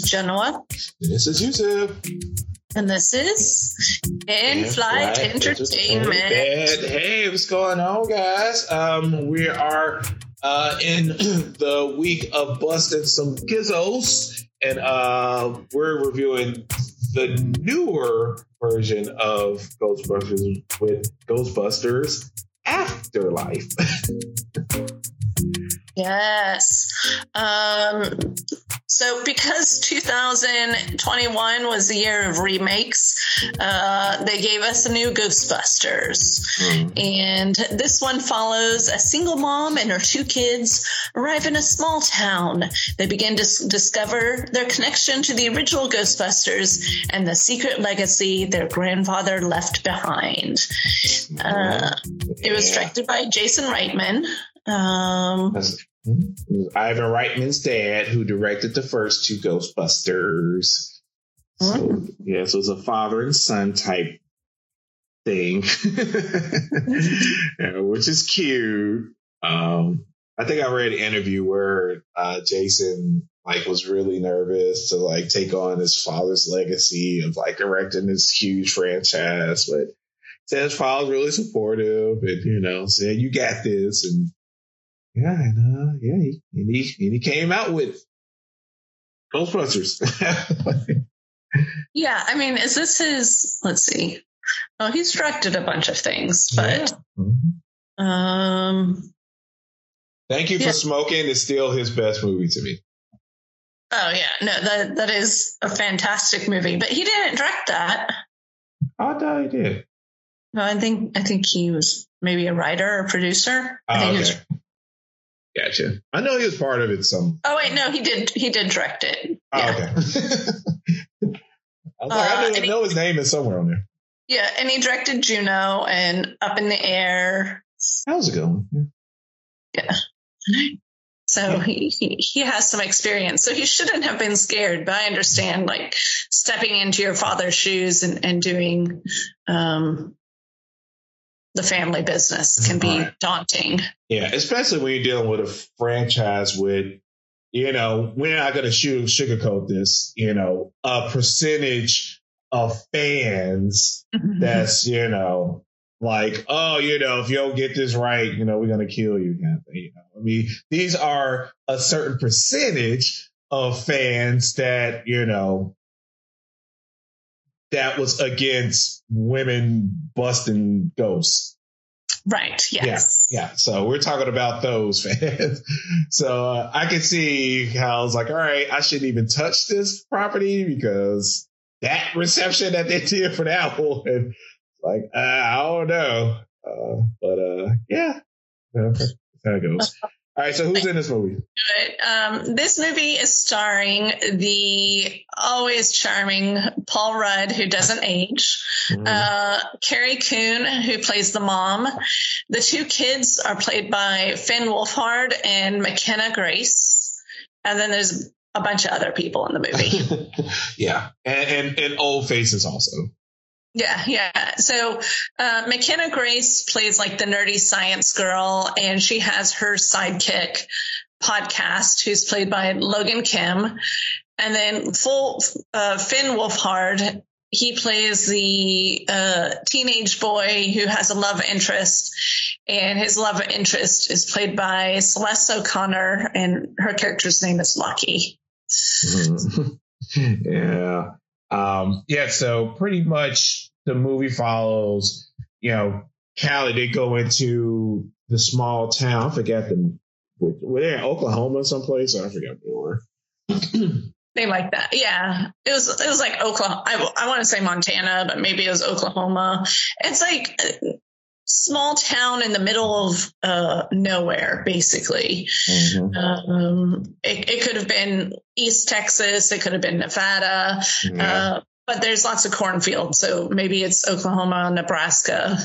Is Genoa. This is Yusuf. And this is In Flight Entertainment. Hey, what's going on, guys? Um, we are uh, in the week of busting some gizzos, and uh, we're reviewing the newer version of Ghostbusters with Ghostbusters Afterlife. yes. Um, so, because 2021 was the year of remakes, uh, they gave us a new Ghostbusters. Mm. And this one follows a single mom and her two kids arrive in a small town. They begin to s- discover their connection to the original Ghostbusters and the secret legacy their grandfather left behind. Uh, it was directed by Jason Reitman. Um, Ivan Reitman's dad, who directed the first two Ghostbusters. So, mm-hmm. yeah, so it's a father and son type thing, yeah, which is cute. Um, I think I read an interview where uh, Jason like was really nervous to like take on his father's legacy of like directing this huge franchise, but said his father's really supportive and you know said you got this and yeah, and uh, yeah, he, and he and he came out with Ghostbusters. yeah, I mean, is this his? Let's see. Oh, he's directed a bunch of things, but yeah. mm-hmm. um. Thank you yeah. for smoking. Is still his best movie to me. Oh yeah, no, that that is a fantastic movie, but he didn't direct that. I thought he did. No, I think I think he was maybe a writer or producer. Oh, I think okay. he was Gotcha. I know he was part of it. Some. Oh wait, no, he did. He did direct it. Oh, yeah. okay. I was like, uh, I, know, know his name is somewhere on there. Yeah, and he directed Juno and Up in the Air. How's it going? Yeah. So he, he, he has some experience. So he shouldn't have been scared, but I understand like stepping into your father's shoes and, and doing um, the family business can be daunting. Yeah, especially when you're dealing with a franchise with, you know, we're not going to sugarcoat this, you know, a percentage of fans mm-hmm. that's, you know, like, oh, you know, if you don't get this right, you know, we're going to kill you. Kind of you know, I mean, these are a certain percentage of fans that, you know, that was against women busting ghosts. Right. Yes. Yeah. Yeah. So we're talking about those fans. so uh, I can see how it's like, all right, I shouldn't even touch this property because that reception that they did for that one, like, uh, I don't know. Uh, but uh, yeah, that's how it goes. All right, so who's in this movie? Good. Um, this movie is starring the always charming Paul Rudd, who doesn't age, mm. uh, Carrie Coon, who plays the mom. The two kids are played by Finn Wolfhard and McKenna Grace. And then there's a bunch of other people in the movie. yeah, and, and, and old faces also. Yeah, yeah. So uh, McKenna Grace plays like the nerdy science girl, and she has her sidekick podcast, who's played by Logan Kim, and then full uh, Finn Wolfhard. He plays the uh, teenage boy who has a love interest, and his love interest is played by Celeste O'Connor, and her character's name is Lucky. yeah. Um, yeah, so pretty much the movie follows, you know, Callie, they go into the small town. I forget the, were they in Oklahoma someplace? I forget where they like that. Yeah. It was, it was like Oklahoma. I, I want to say Montana, but maybe it was Oklahoma. It's like small town in the middle of uh, nowhere, basically. Mm-hmm. Um, it, it, could have been East Texas, it could have been Nevada, yeah. uh, but there's lots of cornfields, so maybe it's Oklahoma, Nebraska.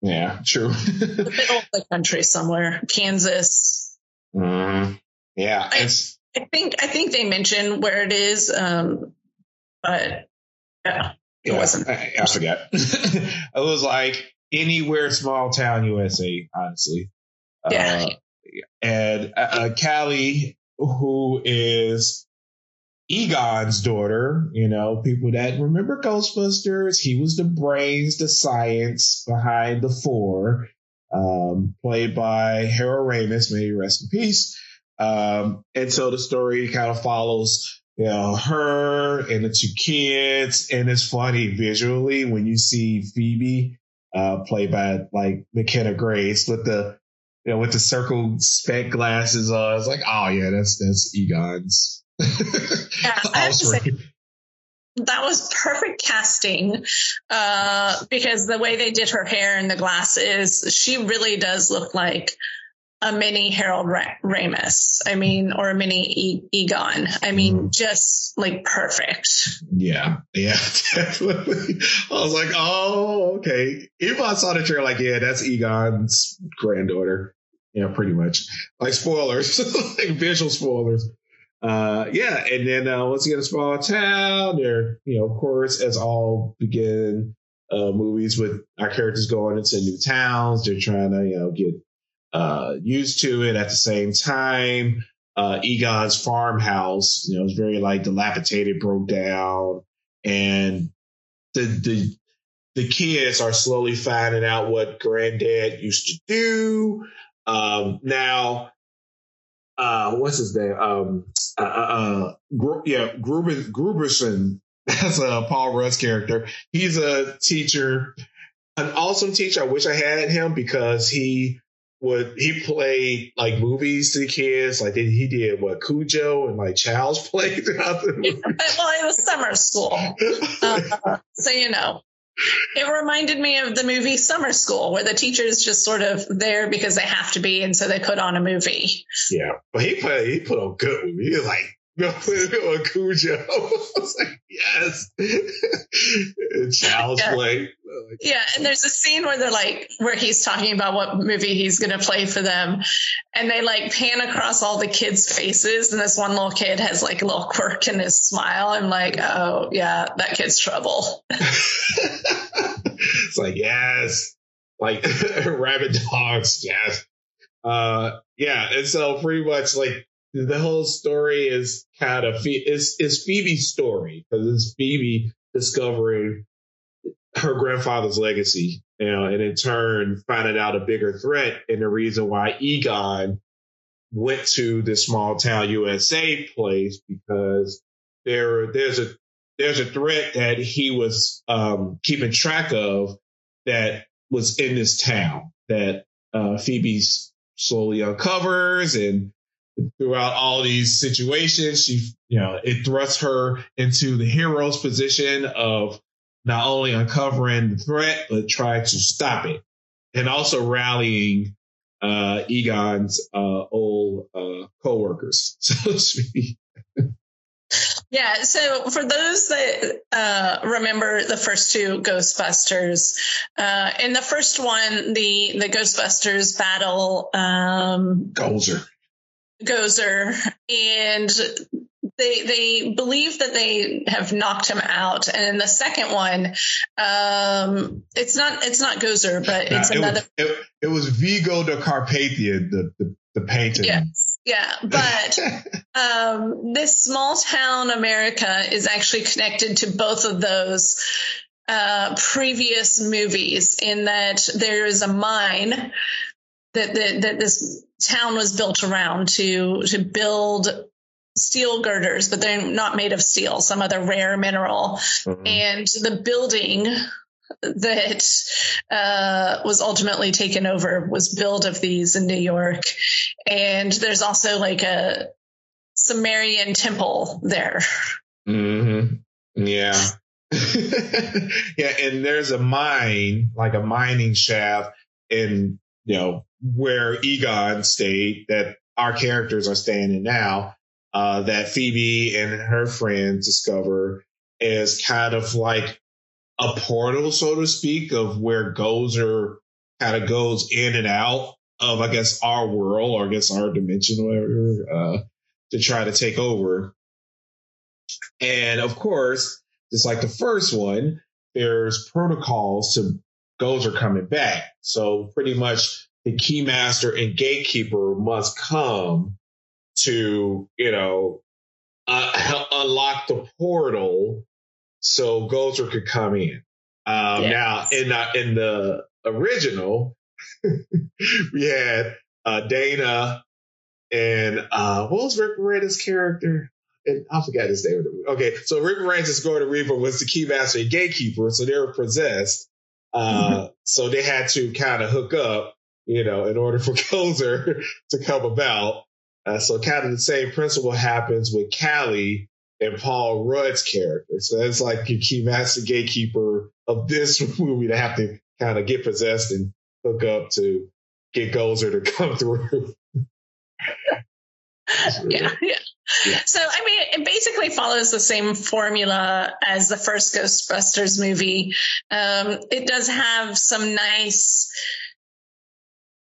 Yeah, true. the middle of the country somewhere, Kansas. Mm-hmm. Yeah, I, I, think I think they mentioned where it is, um, but yeah, it yeah, wasn't. I, I forget. it was like anywhere small town USA, honestly. Yeah. Uh, and uh, uh, Callie, who is Egon's daughter, you know, people that remember Ghostbusters, he was the brains, the science behind the four, um, played by Harold Ramis, may he rest in peace. Um, and so the story kind of follows, you know, her and the two kids, and it's funny visually when you see Phoebe, uh, played by like McKenna Grace with the, you know, with the circle spec glasses on. It's like, oh yeah, that's that's Egon's yeah, I have to say, that was perfect casting uh, because the way they did her hair and the glasses, she really does look like a mini Harold Ramis. I mean, or a mini e- Egon. I mean, mm. just like perfect. Yeah, yeah, definitely. I was like, oh, okay. Even I saw the trailer, like, yeah, that's Egon's granddaughter. Yeah, pretty much. Like spoilers, like visual spoilers uh, yeah, and then uh, once you get a small town, there, you know, of course, as all begin uh, movies with our characters going into new towns, they're trying to, you know, get uh, used to it. At the same time, uh, Egon's farmhouse, you know, is very like dilapidated, broke down, and the the the kids are slowly finding out what granddad used to do. Um, now uh, what's his name? Um, uh, uh, uh yeah, Gruber, Grooberson. That's a Paul Rudd's character. He's a teacher, an awesome teacher. I wish I had him because he would he played like movies to the kids. Like he did what Cujo and like Child's Play throughout the movie. well, it was summer school, uh, so you know. It reminded me of the movie Summer School, where the teacher's just sort of there because they have to be, and so they put on a movie. Yeah, but he put he put on good movie. He was like go on Cujo. I was like, yes, child's yeah. play. yeah, and there's a scene where they're like, where he's talking about what movie he's going to play for them, and they like pan across all the kids' faces, and this one little kid has like a little quirk in his smile. I'm like, oh yeah, that kid's trouble. it's like yes, like rabbit dogs, yes. Uh, yeah, and so pretty much like the whole story is kind of is is Phoebe's story because it's Phoebe discovering her grandfather's legacy, you know, and in turn finding out a bigger threat and the reason why Egon went to this small town USA place because there there's a there's a threat that he was um, keeping track of that was in this town that uh, Phoebe slowly uncovers and throughout all these situations, she, you know, it thrusts her into the hero's position of not only uncovering the threat, but trying to stop it and also rallying, uh, Egon's, uh, old, uh, co-workers, so to speak. Yeah, so for those that uh, remember the first two Ghostbusters, uh, in the first one, the the Ghostbusters battle um, Gozer. Gozer, and they they believe that they have knocked him out. And in the second one, um, it's not it's not Gozer, but it's it another. Was, it, it, was Vigo de Carpathia, the the, the painter. Yes, yeah, but um, this small town America is actually connected to both of those uh, previous movies in that there is a mine that, that, that this town was built around to to build steel girders, but they're not made of steel, some other rare mineral. Mm-hmm. And the building that uh, was ultimately taken over was built of these in New York. And there's also like a Sumerian temple there. Mm-hmm. Yeah. yeah, and there's a mine, like a mining shaft in, you know, where Egon stayed that our characters are staying in now, uh, that Phoebe and her friends discover is kind of like a portal, so to speak, of where Gozer kind of goes in and out of, I guess, our world or I guess our dimension, whatever, uh, to try to take over. And of course, just like the first one, there's protocols to Gozer coming back. So pretty much the keymaster and gatekeeper must come to, you know, uh, unlock the portal so Gozer could come in. Um, yes. Now, in the, in the original, we had uh, Dana and uh, what was Rick Moranis' character? And I forgot his name. Okay, so Rick Moranis' Gordon Reaper was the keymaster and gatekeeper, so they were possessed. Uh, mm-hmm. So they had to kind of hook up, you know, in order for Gozer to come about. Uh, so kind of the same principle happens with Callie and Paul Rudd's character. So that's like your key master gatekeeper of this movie to have to kind of get possessed and hook up to get Gozer to come through. yeah, yeah. Yeah. So, I mean, it basically follows the same formula as the first Ghostbusters movie. Um, it does have some nice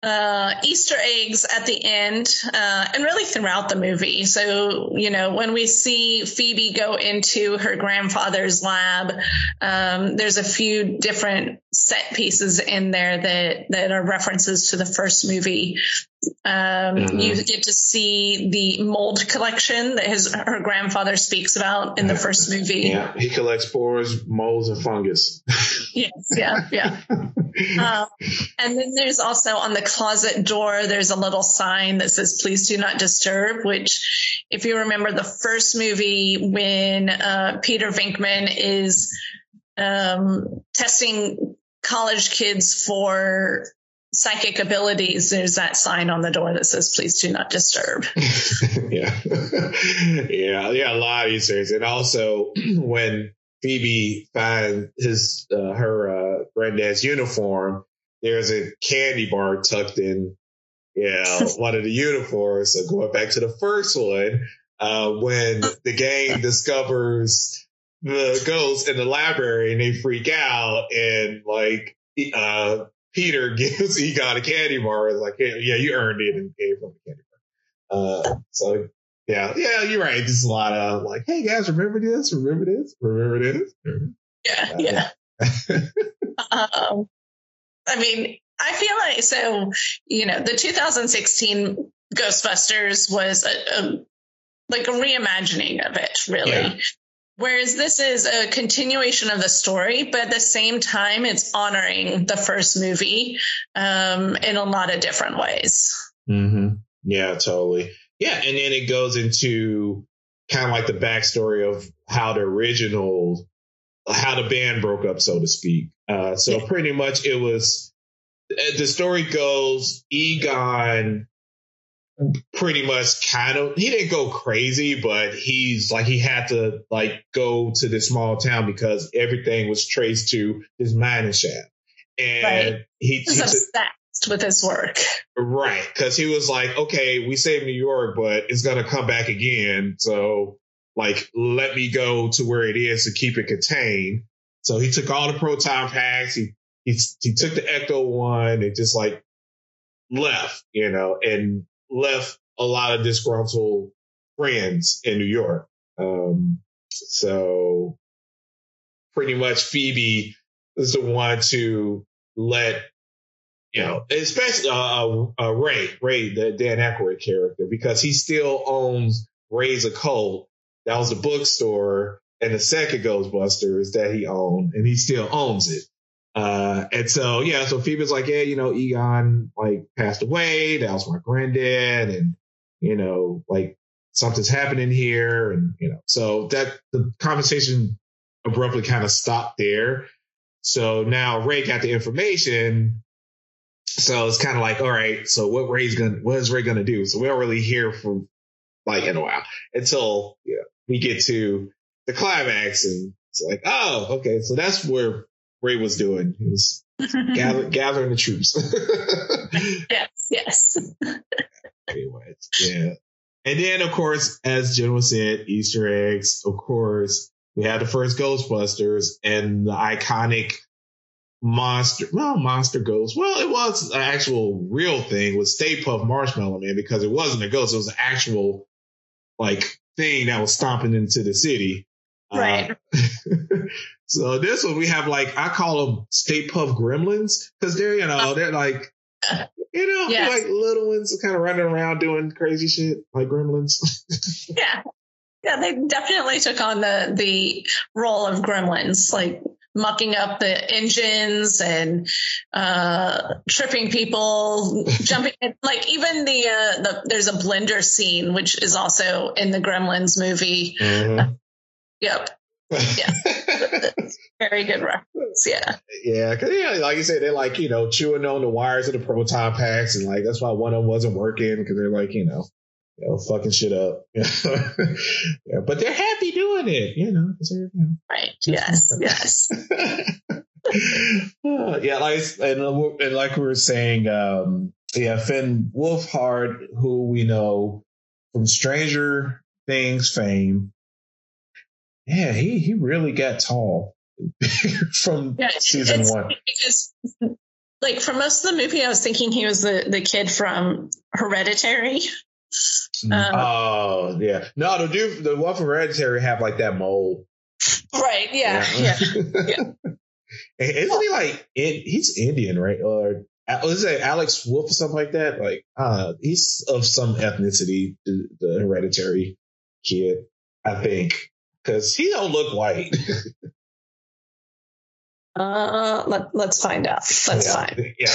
uh, Easter eggs at the end, uh, and really throughout the movie. So, you know, when we see Phoebe go into her grandfather's lab, um, there's a few different set pieces in there that that are references to the first movie. Um, mm-hmm. You get to see the mold collection that his her grandfather speaks about in the first movie. Yeah, he collects spores, molds, and fungus. yes, yeah, yeah. um, and then there's also on the closet door, there's a little sign that says "Please do not disturb." Which, if you remember the first movie, when uh, Peter Venkman is um, testing college kids for psychic abilities, there's that sign on the door that says, please do not disturb. yeah. yeah. Yeah. A lot of these things. And also when Phoebe finds his, uh, her, uh, granddad's uniform, there's a candy bar tucked in, you know, one of the uniforms. So going back to the first one, uh, when the gang discovers the ghost in the library and they freak out and like, uh, Peter gives Egon a candy bar. It's like, yeah, you earned it and gave him a candy bar. Uh, so yeah, yeah, you're right. This is a lot of like, hey guys, remember this? Remember this? Remember this? Yeah, uh, yeah. um, I mean, I feel like so. You know, the 2016 Ghostbusters was a, a like a reimagining of it, really. Yeah. Whereas this is a continuation of the story, but at the same time, it's honoring the first movie um, in a lot of different ways. Mm-hmm. Yeah, totally. Yeah, and then it goes into kind of like the backstory of how the original, how the band broke up, so to speak. Uh, so yeah. pretty much it was the story goes Egon pretty much kind of he didn't go crazy but he's like he had to like go to this small town because everything was traced to his mining shaft and right. he, he's obsessed with his work. Right because he was like okay we saved new york but it's gonna come back again so like let me go to where it is to keep it contained. So he took all the proton packs he he, he took the ecto one and just like left you know and left a lot of disgruntled friends in New York. Um, so pretty much Phoebe is the one to let, you know, especially uh, uh, uh, Ray, Ray, the Dan Aykroyd character, because he still owns Ray's Occult. That was the bookstore and the second Ghostbusters that he owned, and he still owns it. Uh, and so, yeah, so Phoebe's like, yeah, you know, Egon like passed away. That was my granddad. And, you know, like something's happening here. And, you know, so that the conversation abruptly kind of stopped there. So now Ray got the information. So it's kind of like, all right, so what Ray's gonna, what is Ray gonna do? So we don't really hear from like in a while until yeah, we get to the climax and it's like, oh, okay. So that's where Ray was doing. He was gather, gathering the troops. yes, yes. anyway, yeah. And then, of course, as Jen was said, Easter eggs. Of course, we had the first Ghostbusters and the iconic monster. Well, monster ghost. Well, it was an actual real thing with Stay Puft Marshmallow Man because it wasn't a ghost. It was an actual like thing that was stomping into the city. Right. Uh, so this one we have like I call them Stay Puft Gremlins because they're you know they're like you know yes. like little ones kind of running around doing crazy shit like Gremlins. yeah. Yeah, they definitely took on the the role of gremlins, like mucking up the engines and uh, tripping people, jumping. Like even the, uh, the there's a blender scene which is also in the Gremlins movie. Mm-hmm. Yep. Yeah. Very good reference. Yeah. Yeah. Cause yeah, like you said, they're like, you know, chewing on the wires of the proton packs. And like, that's why one of them wasn't working because they're like, you know, you know, fucking shit up. yeah, but they're happy doing it, you know. You know right. Yes. yes. uh, yeah, like and, and like we were saying, um, yeah, Finn Wolfhard, who we know from Stranger Things fame. Yeah, he he really got tall from yeah, season one. Because like for most of the movie, I was thinking he was the the kid from Hereditary. Mm. Um, oh yeah, no, the dude, the one from Hereditary have like that mole. Right. Yeah. Yeah. yeah. Isn't he like he's Indian, right? Or is it Alex Wolff or something like that? Like, uh, he's of some ethnicity, the, the Hereditary kid, I think, because he don't look white. uh, let let's find out. Let's yeah, find. Yeah,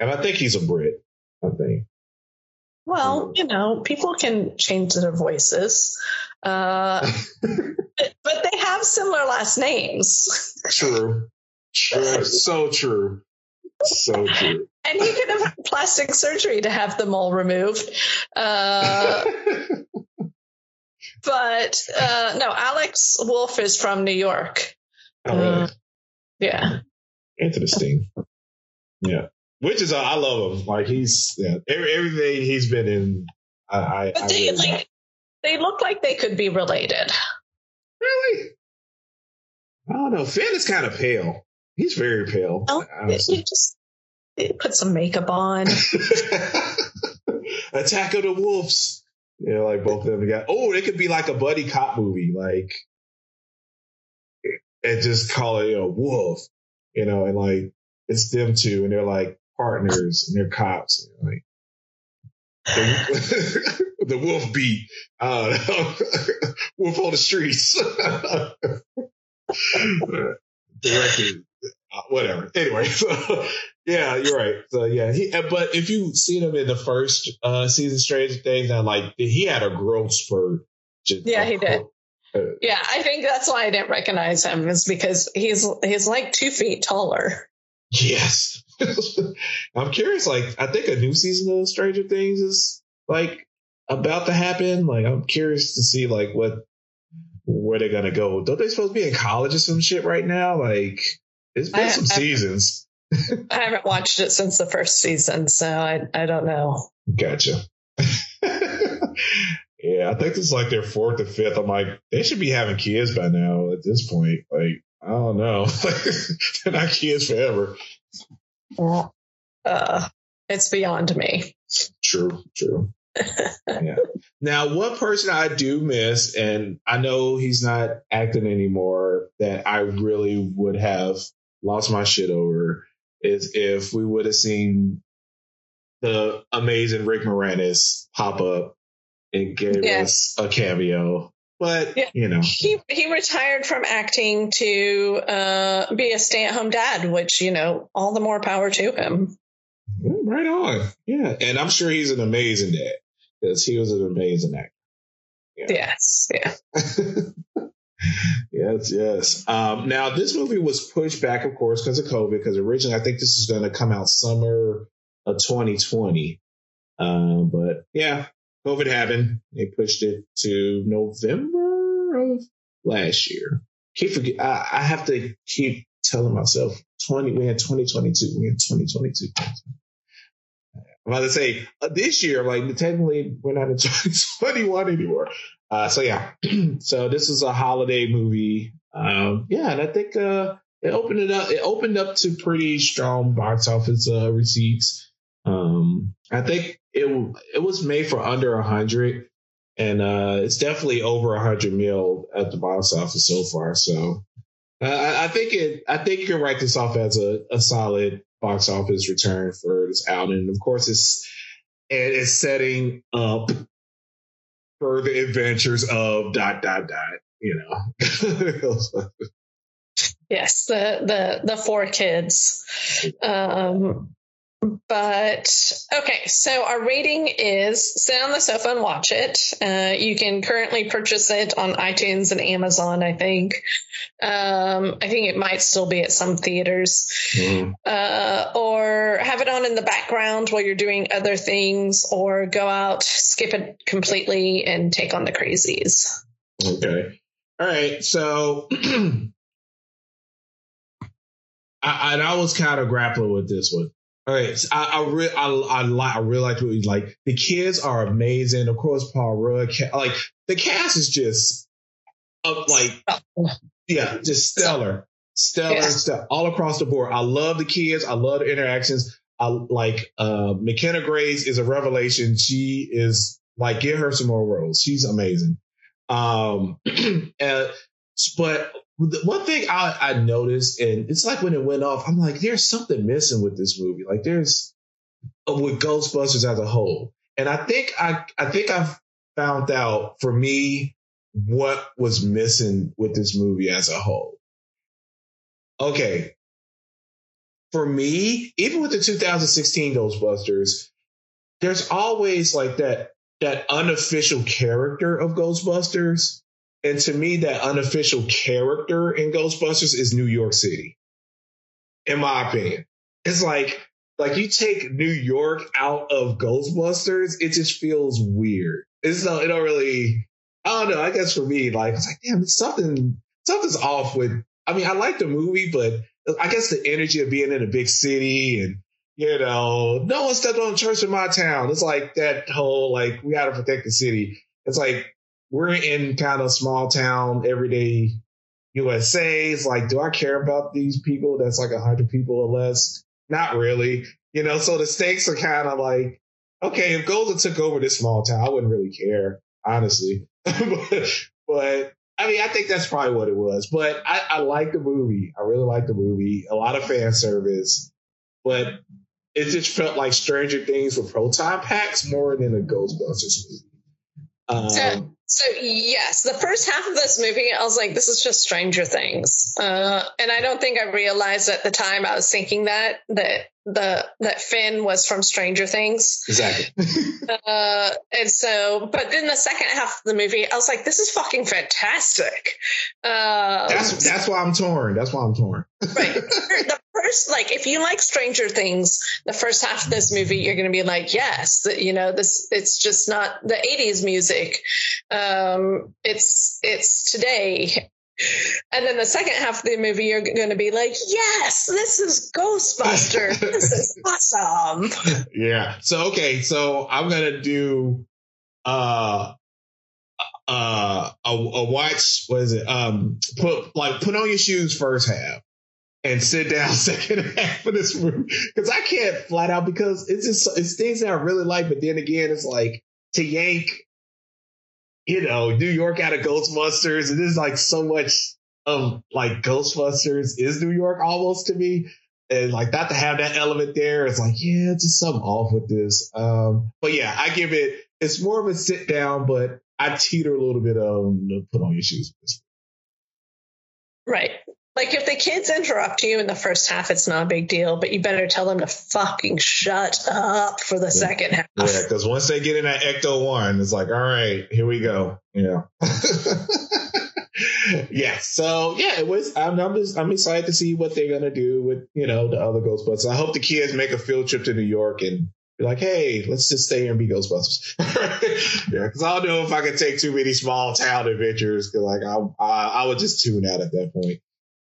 and I think he's a Brit. I think. Well, mm. you know, people can change their voices, uh, but they have similar last names. True. True. so true. So true. And he could have had plastic surgery to have them all removed. Uh, but uh, no, Alex Wolff is from New York. Oh, really? Uh, yeah. Interesting. Yeah which is uh, I love him. Like he's yeah, every, everything he's been in. I, I, but they, really like, they look like they could be related. Really? I don't know. Finn is kind of pale. He's very pale. Oh, you just put some makeup on. Attack of the Wolves. Yeah, like both of them got. Oh, it could be like a buddy cop movie, like and just call it a wolf, you know, and like it's them two, and they're like partners and they're cops. You know, like the, the, wolf beat, uh, wolf on the streets. Directed, uh, whatever. Anyway, so yeah, you're right. So yeah, he. But if you seen him in the first uh, season, Stranger Things, and like he had a growth spurt. Just, yeah, he did. Uh, yeah, I think that's why I didn't recognize him is because he's he's like two feet taller. Yes. I'm curious, like, I think a new season of Stranger Things is like about to happen. Like, I'm curious to see like what where they're gonna go. Don't they supposed to be in college or some shit right now? Like, it's been I, some I, seasons. I haven't watched it since the first season, so I I don't know. Gotcha. yeah, I think it's like their fourth or fifth. I'm like, they should be having kids by now at this point. Like, I don't know. They're not kids forever. Uh, it's beyond me. True, true. yeah. Now, one person I do miss, and I know he's not acting anymore, that I really would have lost my shit over is if we would have seen the amazing Rick Moranis pop up and gave yeah. us a cameo. But yeah. you know, he he retired from acting to uh, be a stay at home dad, which you know, all the more power to him. Right on, yeah, and I'm sure he's an amazing dad because he was an amazing actor. Yeah. Yes, yeah. yes, yes. Um, now, this movie was pushed back, of course, because of COVID. Because originally, I think this was going to come out summer of 2020. Um, but yeah, COVID happened. They pushed it to November of last year. Keep forget. I, I have to keep telling myself twenty. We had twenty twenty two. We had twenty twenty two. I'm about to say uh, this year, like technically we're not in 2021 anymore. Uh, so yeah, so this is a holiday movie. Um, yeah, and I think uh, it opened it up. It opened up to pretty strong box office uh, receipts. Um, I think it it was made for under a hundred, and uh, it's definitely over a hundred mil at the box office so far. So uh, I, I, think it. I think you can write this off as a, a solid box office return for this outing. And of course, it's it's setting up further adventures of dot dot dot. You know. yes, the the the four kids. Um, but okay, so our rating is sit on the sofa and watch it. Uh, you can currently purchase it on iTunes and Amazon, I think. Um, I think it might still be at some theaters. Mm. Uh, or have it on in the background while you're doing other things, or go out, skip it completely, and take on the crazies. Okay. All right. So. I, and I was kind of grappling with this one. All right, so I I, re- I I like I really like what you like. The kids are amazing. Of course, Paul Rudd. Like the cast is just uh, like yeah, just stellar, stellar, yeah. stellar, all across the board. I love the kids. I love the interactions. I like uh, McKenna Grace is a revelation. She is like give her some more roles. She's amazing. Um, and, but one thing I, I noticed, and it's like when it went off, I'm like, there's something missing with this movie. Like there's uh, with Ghostbusters as a whole. And I think I I think I've found out for me what was missing with this movie as a whole. Okay. For me, even with the 2016 Ghostbusters, there's always like that that unofficial character of Ghostbusters and to me, that unofficial character in Ghostbusters is New York City. In my opinion, it's like, like you take New York out of Ghostbusters, it just feels weird. It's not, it don't really, I don't know. I guess for me, like, it's like, damn, something, something's off with, I mean, I like the movie, but I guess the energy of being in a big city and, you know, no one stepped on a church in my town. It's like that whole, like, we got to protect the city. It's like, we're in kind of small town, everyday USA. It's like, do I care about these people? That's like a hundred people or less. Not really, you know. So the stakes are kind of like, okay, if Golden took over this small town, I wouldn't really care, honestly. but, but I mean, I think that's probably what it was. But I, I like the movie. I really like the movie. A lot of fan service, but it just felt like Stranger Things with proton packs more than a Ghostbusters movie. Um, so, so yes, the first half of this movie, I was like, this is just Stranger Things, uh, and I don't think I realized at the time I was thinking that that the that Finn was from Stranger Things. Exactly. uh, and so, but then the second half of the movie, I was like, this is fucking fantastic. Uh, that's that's why I'm torn. That's why I'm torn. right. The first, like, if you like Stranger Things, the first half of this movie, you're going to be like, yes, you know, this it's just not the '80s music. Um, it's it's today, and then the second half of the movie, you're going to be like, yes, this is Ghostbuster. this is awesome. Yeah. So, okay. So I'm going to do, uh, uh, a, a watch, what is it? Um, put like, put on your shoes first half and sit down second half of this movie. Cause I can't flat out because it's just, it's things that I really like. But then again, it's like to yank you know, New York out of Ghostbusters. It is like so much of like Ghostbusters is New York almost to me. And like not to have that element there, it's like, yeah, just something off with this. Um, but yeah, I give it, it's more of a sit down, but I teeter a little bit on put on your shoes. Right. Like if the kids interrupt you in the first half, it's not a big deal, but you better tell them to fucking shut up for the yeah. second half. Yeah, because once they get in that Ecto one, it's like, all right, here we go. Yeah. yeah. So yeah, it was. I'm, I'm just I'm excited to see what they're gonna do with you know the other Ghostbusters. I hope the kids make a field trip to New York and be like, hey, let's just stay here and be Ghostbusters. yeah, because I don't know if I could take too many small town adventures. Cause like I, I I would just tune out at that point.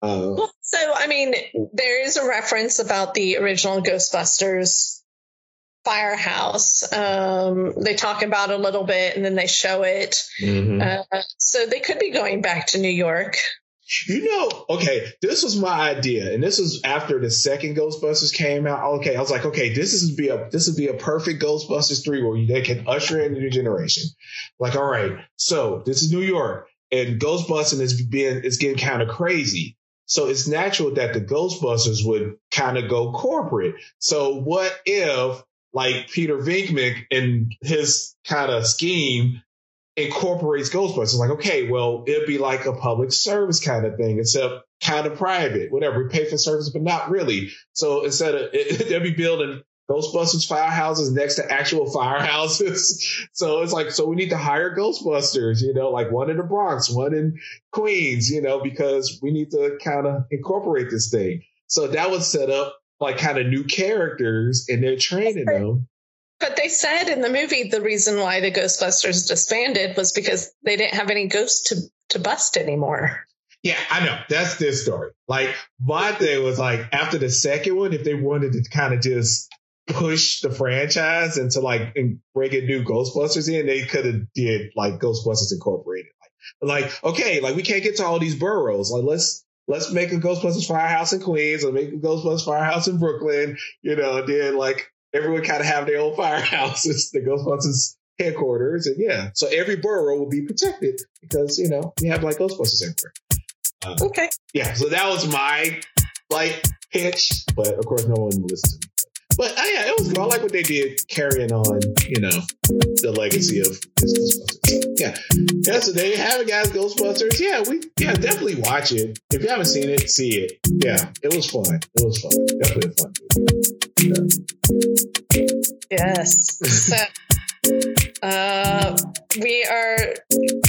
Uh, well, so I mean, there is a reference about the original Ghostbusters firehouse. Um, they talk about a little bit and then they show it. Mm-hmm. Uh, so they could be going back to New York. You know, okay, this was my idea, and this was after the second Ghostbusters came out. Okay, I was like, okay, this is be a this would be a perfect Ghostbusters three where they can usher in a new generation. Like, all right, so this is New York, and Ghostbusting is being is getting kind of crazy. So it's natural that the Ghostbusters would kind of go corporate. So what if like Peter Venkman and his kind of scheme incorporates Ghostbusters. Like, okay, well, it'd be like a public service kind of thing, except kind of private, whatever. We pay for service, but not really. So instead of it, they'll be building Ghostbusters firehouses next to actual firehouses. so it's like, so we need to hire Ghostbusters, you know, like one in the Bronx, one in Queens, you know, because we need to kind of incorporate this thing. So that would set up like kind of new characters and they're training them. But they said in the movie the reason why the Ghostbusters disbanded was because they didn't have any ghosts to, to bust anymore. Yeah, I know. That's their story. Like my thing was like after the second one, if they wanted to kind of just push the franchise into like and bring a new Ghostbusters in, they could have did like Ghostbusters Incorporated. Like, like, okay, like we can't get to all these boroughs. Like let's let's make a Ghostbusters firehouse in Queens or make a Ghostbusters firehouse in Brooklyn, you know, then like everyone kind of have their own firehouses, the Ghostbusters headquarters. And yeah, so every borough will be protected because, you know, we have like Ghostbusters everywhere. Uh, okay. Yeah, so that was my like pitch, but of course no one listened to me. But uh, yeah, it was cool. I like what they did carrying on, you know, the legacy of Ghostbusters. Yeah. Yeah, so there you have it, guys. Ghostbusters. Yeah, we yeah, definitely watch it. If you haven't seen it, see it. Yeah, it was fun. It was fun. Definitely a fun movie. Yeah. Yes. So uh, we are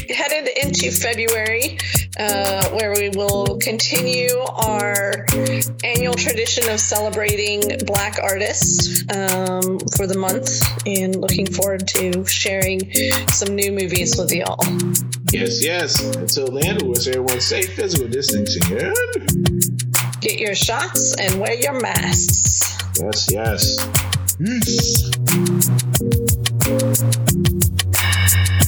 headed into February, uh, where we will continue our annual tradition of celebrating Black artists um, for the month, and looking forward to sharing some new movies with y'all. Yes, yes. Until then, we wish everyone safe physical distancing and get your shots and wear your masks. Yes, yes. Peace. Thank you.